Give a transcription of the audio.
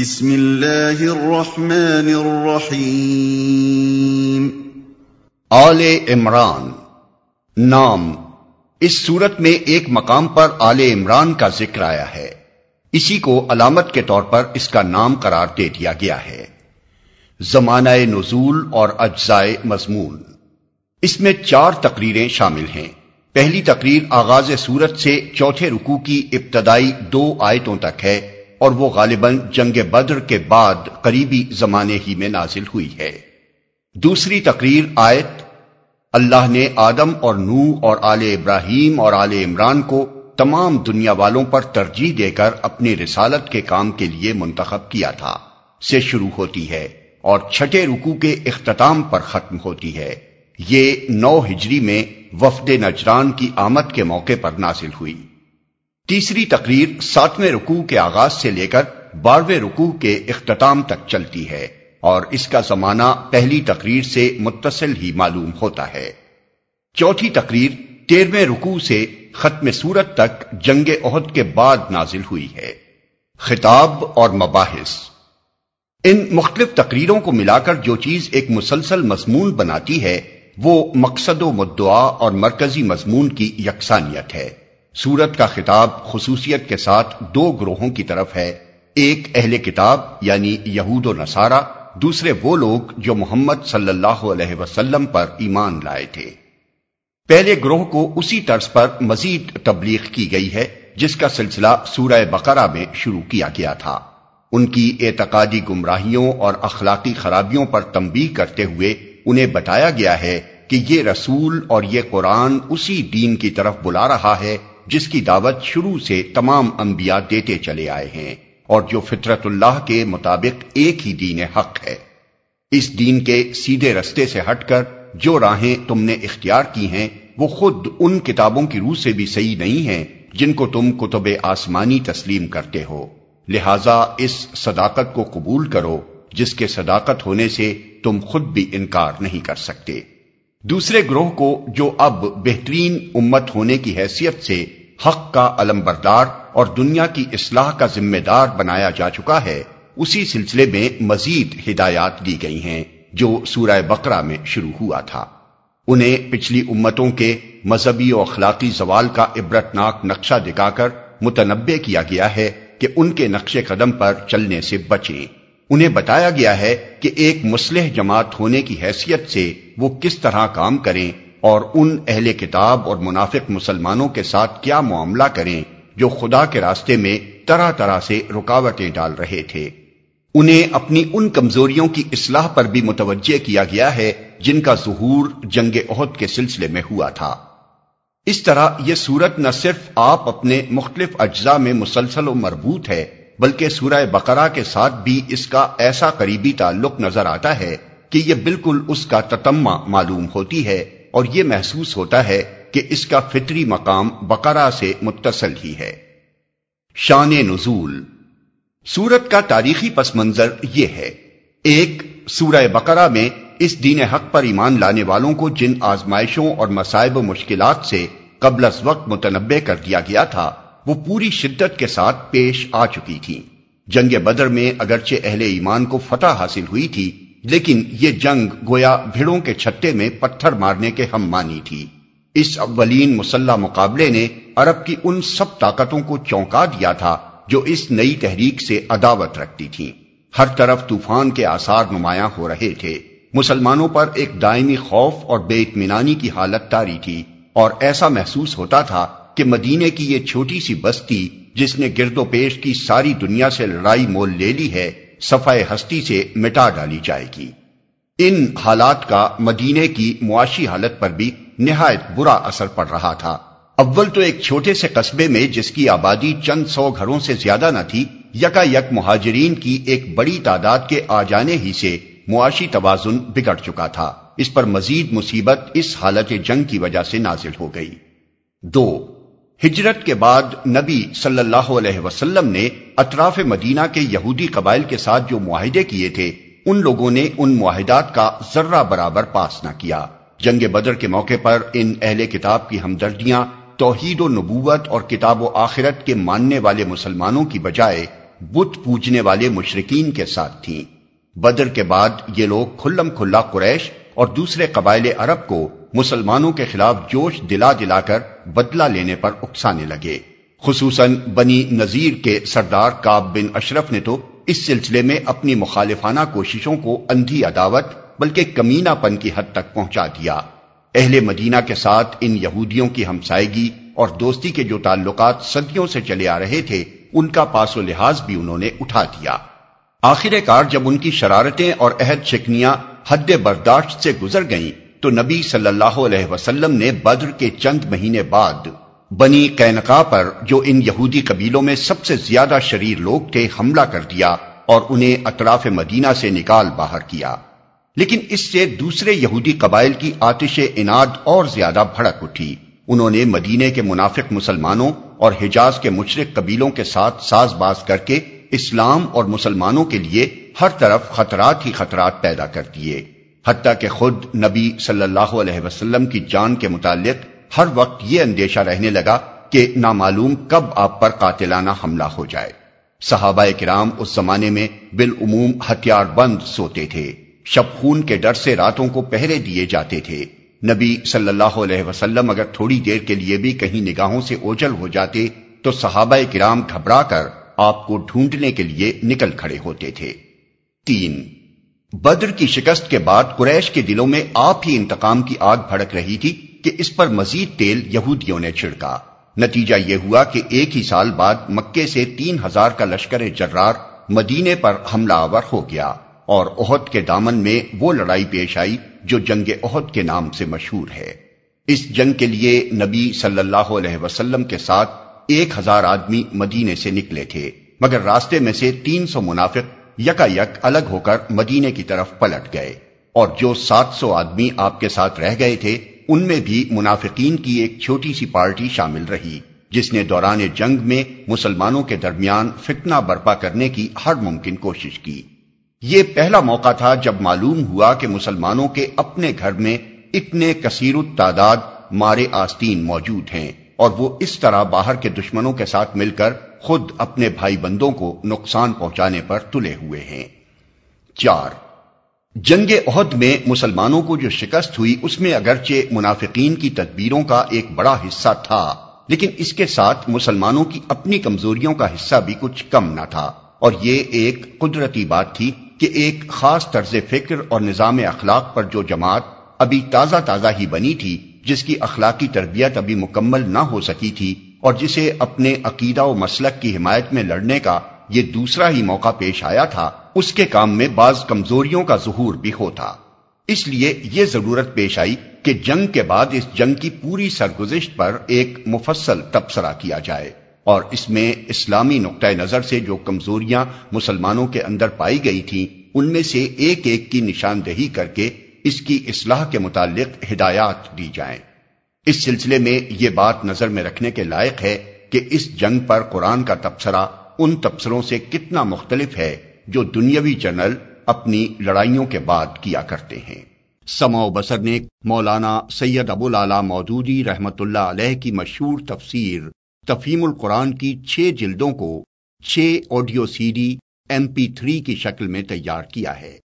بسم اللہ الرحمن الرحیم۔ آل عمران۔ نام۔ اس صورت میں ایک مقام پر آل عمران کا ذکر آیا ہے۔ اسی کو علامت کے طور پر اس کا نام قرار دے دیا گیا ہے۔ زمانہ نزول اور اجزائے مضمون۔ اس میں چار تقریریں شامل ہیں۔ پہلی تقریر آغاز سورت سے چوتھے رکو کی ابتدائی دو آیتوں تک ہے۔ اور وہ غالباً جنگ بدر کے بعد قریبی زمانے ہی میں نازل ہوئی ہے۔ دوسری تقریر آیت، اللہ نے آدم اور نو اور آل ابراہیم اور آل عمران کو تمام دنیا والوں پر ترجیح دے کر اپنی رسالت کے کام کے لیے منتخب کیا تھا۔ سے شروع ہوتی ہے اور چھٹے رکو کے اختتام پر ختم ہوتی ہے۔ یہ نو ہجری میں وفد نجران کی آمد کے موقع پر نازل ہوئی۔ تیسری تقریر ساتویں رکوع کے آغاز سے لے کر بارہویں رکوع کے اختتام تک چلتی ہے اور اس کا زمانہ پہلی تقریر سے متصل ہی معلوم ہوتا ہے۔ چوتھی تقریر تیرہویں رکوع سے ختم سورت تک جنگ عہد کے بعد نازل ہوئی ہے۔ خطاب اور مباحث۔ ان مختلف تقریروں کو ملا کر جو چیز ایک مسلسل مضمون بناتی ہے، وہ مقصد و مدعا اور مرکزی مضمون کی یکسانیت ہے۔ سورت کا خطاب خصوصیت کے ساتھ دو گروہوں کی طرف ہے۔ ایک اہل کتاب یعنی یہود و نصارہ، دوسرے وہ لوگ جو محمد صلی اللہ علیہ وسلم پر ایمان لائے تھے۔ پہلے گروہ کو اسی طرز پر مزید تبلیغ کی گئی ہے، جس کا سلسلہ سورہ بقرہ میں شروع کیا گیا تھا۔ ان کی اعتقادی گمراہیوں اور اخلاقی خرابیوں پر تنبیہ کرتے ہوئے انہیں بتایا گیا ہے کہ یہ رسول اور یہ قرآن اسی دین کی طرف بلا رہا ہے۔ جس کی دعوت شروع سے تمام انبیاء دیتے چلے آئے ہیں اور جو فطرت اللہ کے مطابق ایک ہی دین حق ہے۔ اس دین کے سیدھے رستے سے ہٹ کر جو راہیں تم نے اختیار کی ہیں، وہ خود ان کتابوں کی روح سے بھی صحیح نہیں ہیں جن کو تم کتب آسمانی تسلیم کرتے ہو۔ لہذا اس صداقت کو قبول کرو، جس کے صداقت ہونے سے تم خود بھی انکار نہیں کر سکتے۔ دوسرے گروہ کو جو اب بہترین امت ہونے کی حیثیت سے حق کا علم بردار اور دنیا کی اصلاح کا ذمہ دار بنایا جا چکا ہے، اسی سلسلے میں مزید ہدایات دی گئی ہیں، جو سورہ بقرہ میں شروع ہوا تھا۔ انہیں پچھلی امتوں کے مذہبی و اخلاقی زوال کا عبرتناک نقشہ دکھا کر متنبع کیا گیا ہے کہ ان کے نقش قدم پر چلنے سے بچیں۔ انہیں بتایا گیا ہے کہ ایک مسلح جماعت ہونے کی حیثیت سے وہ کس طرح کام کریں اور ان اہل کتاب اور منافق مسلمانوں کے ساتھ کیا معاملہ کریں جو خدا کے راستے میں طرح طرح سے رکاوٹیں ڈال رہے تھے۔ انہیں اپنی ان کمزوریوں کی اصلاح پر بھی متوجہ کیا گیا ہے جن کا ظہور جنگ عہد کے سلسلے میں ہوا تھا۔ اس طرح یہ صورت نہ صرف آپ اپنے مختلف اجزاء میں مسلسل و مربوط ہے بلکہ سورہ بقرہ کے ساتھ بھی اس کا ایسا قریبی تعلق نظر آتا ہے کہ یہ بالکل اس کا تتمہ معلوم ہوتی ہے اور یہ محسوس ہوتا ہے کہ اس کا فطری مقام بقرہ سے متصل ہی ہے۔ شان نزول۔ سورت کا تاریخی پس منظر یہ ہے۔ ایک، سورہ بقرہ میں اس دین حق پر ایمان لانے والوں کو جن آزمائشوں اور مسائب و مشکلات سے قبل از وقت متنبع کر دیا گیا تھا وہ پوری شدت کے ساتھ پیش آ چکی تھی جنگ بدر میں اگرچہ اہل ایمان کو فتح حاصل ہوئی تھی، لیکن یہ جنگ گویا بھیڑوں کے چھتے میں پتھر مارنے کے ہم مانی تھی۔ اس اولین مسلح مقابلے نے عرب کی ان سب طاقتوں کو چونکا دیا تھا جو اس نئی تحریک سے عداوت رکھتی تھی ہر طرف طوفان کے آثار نمایاں ہو رہے تھے۔ مسلمانوں پر ایک دائمی خوف اور بے اطمینانی کی حالت تاری تھی اور ایسا محسوس ہوتا تھا کہ مدینے کی یہ چھوٹی سی بستی جس نے گرد و پیش کی ساری دنیا سے لڑائی مول لے لی ہے، صفائے ہستی سے مٹا ڈالی جائے گی۔ ان حالات کا مدینے کی معاشی حالت پر بھی نہایت برا اثر پڑ رہا تھا۔ اول تو ایک چھوٹے سے قصبے میں جس کی آبادی چند سو گھروں سے زیادہ نہ تھی، یکا یک مہاجرین کی ایک بڑی تعداد کے آ جانے ہی سے معاشی توازن بگڑ چکا تھا۔ اس پر مزید مصیبت اس حالت جنگ کی وجہ سے نازل ہو گئی۔ دو ہجرت کے بعد نبی صلی اللہ علیہ وسلم نے اطراف مدینہ کے یہودی قبائل کے ساتھ جو معاہدے کیے تھے، ان لوگوں نے ان معاہدات کا ذرہ برابر پاس نہ کیا۔ جنگ بدر کے موقع پر ان اہل کتاب کی ہمدردیاں، توحید و نبوت اور کتاب و آخرت کے ماننے والے مسلمانوں کی بجائے بت پوجنے والے مشرقین کے ساتھ تھیں۔ بدر کے بعد یہ لوگ کھلم کھلا قریش اور دوسرے قبائل عرب کو مسلمانوں کے خلاف جوش دلا دلا کر بدلہ لینے پر اکسانے لگے۔ خصوصاً بنی نذیر کے سردار کاب بن اشرف نے تو اس سلسلے میں اپنی مخالفانہ کوششوں کو اندھی عداوت بلکہ کمینہ پن کی حد تک پہنچا دیا۔ اہل مدینہ کے ساتھ ان یہودیوں کی ہمسائیگی اور دوستی کے جو تعلقات صدیوں سے چلے آ رہے تھے، ان کا پاس و لحاظ بھی انہوں نے اٹھا دیا۔ آخر کار جب ان کی شرارتیں اور عہد شکنیاں حد برداشت سے گزر گئیں تو نبی صلی اللہ علیہ وسلم نے بدر کے چند مہینے بعد بنی کینکا پر جو ان یہودی قبیلوں میں سب سے زیادہ شریر لوگ تھے، حملہ کر دیا اور انہیں اطراف مدینہ سے نکال باہر کیا۔ لیکن اس سے دوسرے یہودی قبائل کی آتش اناد اور زیادہ بھڑک اٹھی۔ انہوں نے مدینے کے منافق مسلمانوں اور حجاز کے مشرق قبیلوں کے ساتھ ساز باز کر کے اسلام اور مسلمانوں کے لیے ہر طرف خطرات ہی خطرات پیدا کر دیے۔ حتیٰ کہ خود نبی صلی اللہ علیہ وسلم کی جان کے متعلق ہر وقت یہ اندیشہ رہنے لگا کہ نامعلوم کب آپ پر قاتلانہ حملہ ہو جائے۔ صحابہ کرام اس زمانے میں بالعموم ہتھیار بند سوتے تھے۔ شب خون کے ڈر سے راتوں کو پہرے دیے جاتے تھے۔ نبی صلی اللہ علیہ وسلم اگر تھوڑی دیر کے لیے بھی کہیں نگاہوں سے اوجل ہو جاتے تو صحابہ کرام گھبرا کر آپ کو ڈھونڈنے کے لیے نکل کھڑے ہوتے تھے۔ تین بدر کی شکست کے بعد قریش کے دلوں میں آپ ہی انتقام کی آگ بھڑک رہی تھی کہ اس پر مزید تیل یہودیوں نے چھڑکا۔ نتیجہ یہ ہوا کہ ایک ہی سال بعد مکے سے تین ہزار کا لشکر جرار مدینے پر حملہ آور ہو گیا اور عہد کے دامن میں وہ لڑائی پیش آئی جو جنگ عہد کے نام سے مشہور ہے۔ اس جنگ کے لیے نبی صلی اللہ علیہ وسلم کے ساتھ ایک ہزار آدمی مدینے سے نکلے تھے، مگر راستے میں سے تین سو منافق یکا یک الگ ہو کر مدینے کی طرف پلٹ گئے اور جو سات سو آدمی آپ کے ساتھ رہ گئے تھے، ان میں بھی منافقین کی ایک چھوٹی سی پارٹی شامل رہی، جس نے دوران جنگ میں مسلمانوں کے درمیان فتنہ برپا کرنے کی ہر ممکن کوشش کی۔ یہ پہلا موقع تھا جب معلوم ہوا کہ مسلمانوں کے اپنے گھر میں اتنے کثیر تعداد مارے آستین موجود ہیں۔ اور وہ اس طرح باہر کے دشمنوں کے ساتھ مل کر خود اپنے بھائی بندوں کو نقصان پہنچانے پر تلے ہوئے ہیں۔ چار۔ جنگ عہد میں مسلمانوں کو جو شکست ہوئی، اس میں اگرچہ منافقین کی تدبیروں کا ایک بڑا حصہ تھا، لیکن اس کے ساتھ مسلمانوں کی اپنی کمزوریوں کا حصہ بھی کچھ کم نہ تھا۔ اور یہ ایک قدرتی بات تھی کہ ایک خاص طرز فکر اور نظام اخلاق پر جو جماعت ابھی تازہ تازہ ہی بنی تھی جس کی اخلاقی تربیت ابھی مکمل نہ ہو سکی تھی اور جسے اپنے عقیدہ و مسلک کی حمایت میں لڑنے کا یہ دوسرا ہی موقع پیش آیا تھا، اس کے کام میں بعض کمزوریوں کا ظہور بھی ہوتا اس لیے یہ ضرورت پیش آئی کہ جنگ کے بعد اس جنگ کی پوری سرگزشت پر ایک مفصل تبصرہ کیا جائے اور اس میں اسلامی نقطۂ نظر سے جو کمزوریاں مسلمانوں کے اندر پائی گئی تھیں، ان میں سے ایک ایک کی نشاندہی کر کے اس کی اصلاح کے متعلق ہدایات دی جائیں۔ اس سلسلے میں یہ بات نظر میں رکھنے کے لائق ہے کہ اس جنگ پر قرآن کا تبصرہ ان تبصروں سے کتنا مختلف ہے جو دنیاوی جنرل اپنی لڑائیوں کے بعد کیا کرتے ہیں۔ سما و بسر نے مولانا سید ابو لالا مودودی رحمت اللہ علیہ کی مشہور تفسیر تفیم القرآن کی چھ جلدوں کو چھ audio C D M P three کی شکل میں تیار کیا ہے۔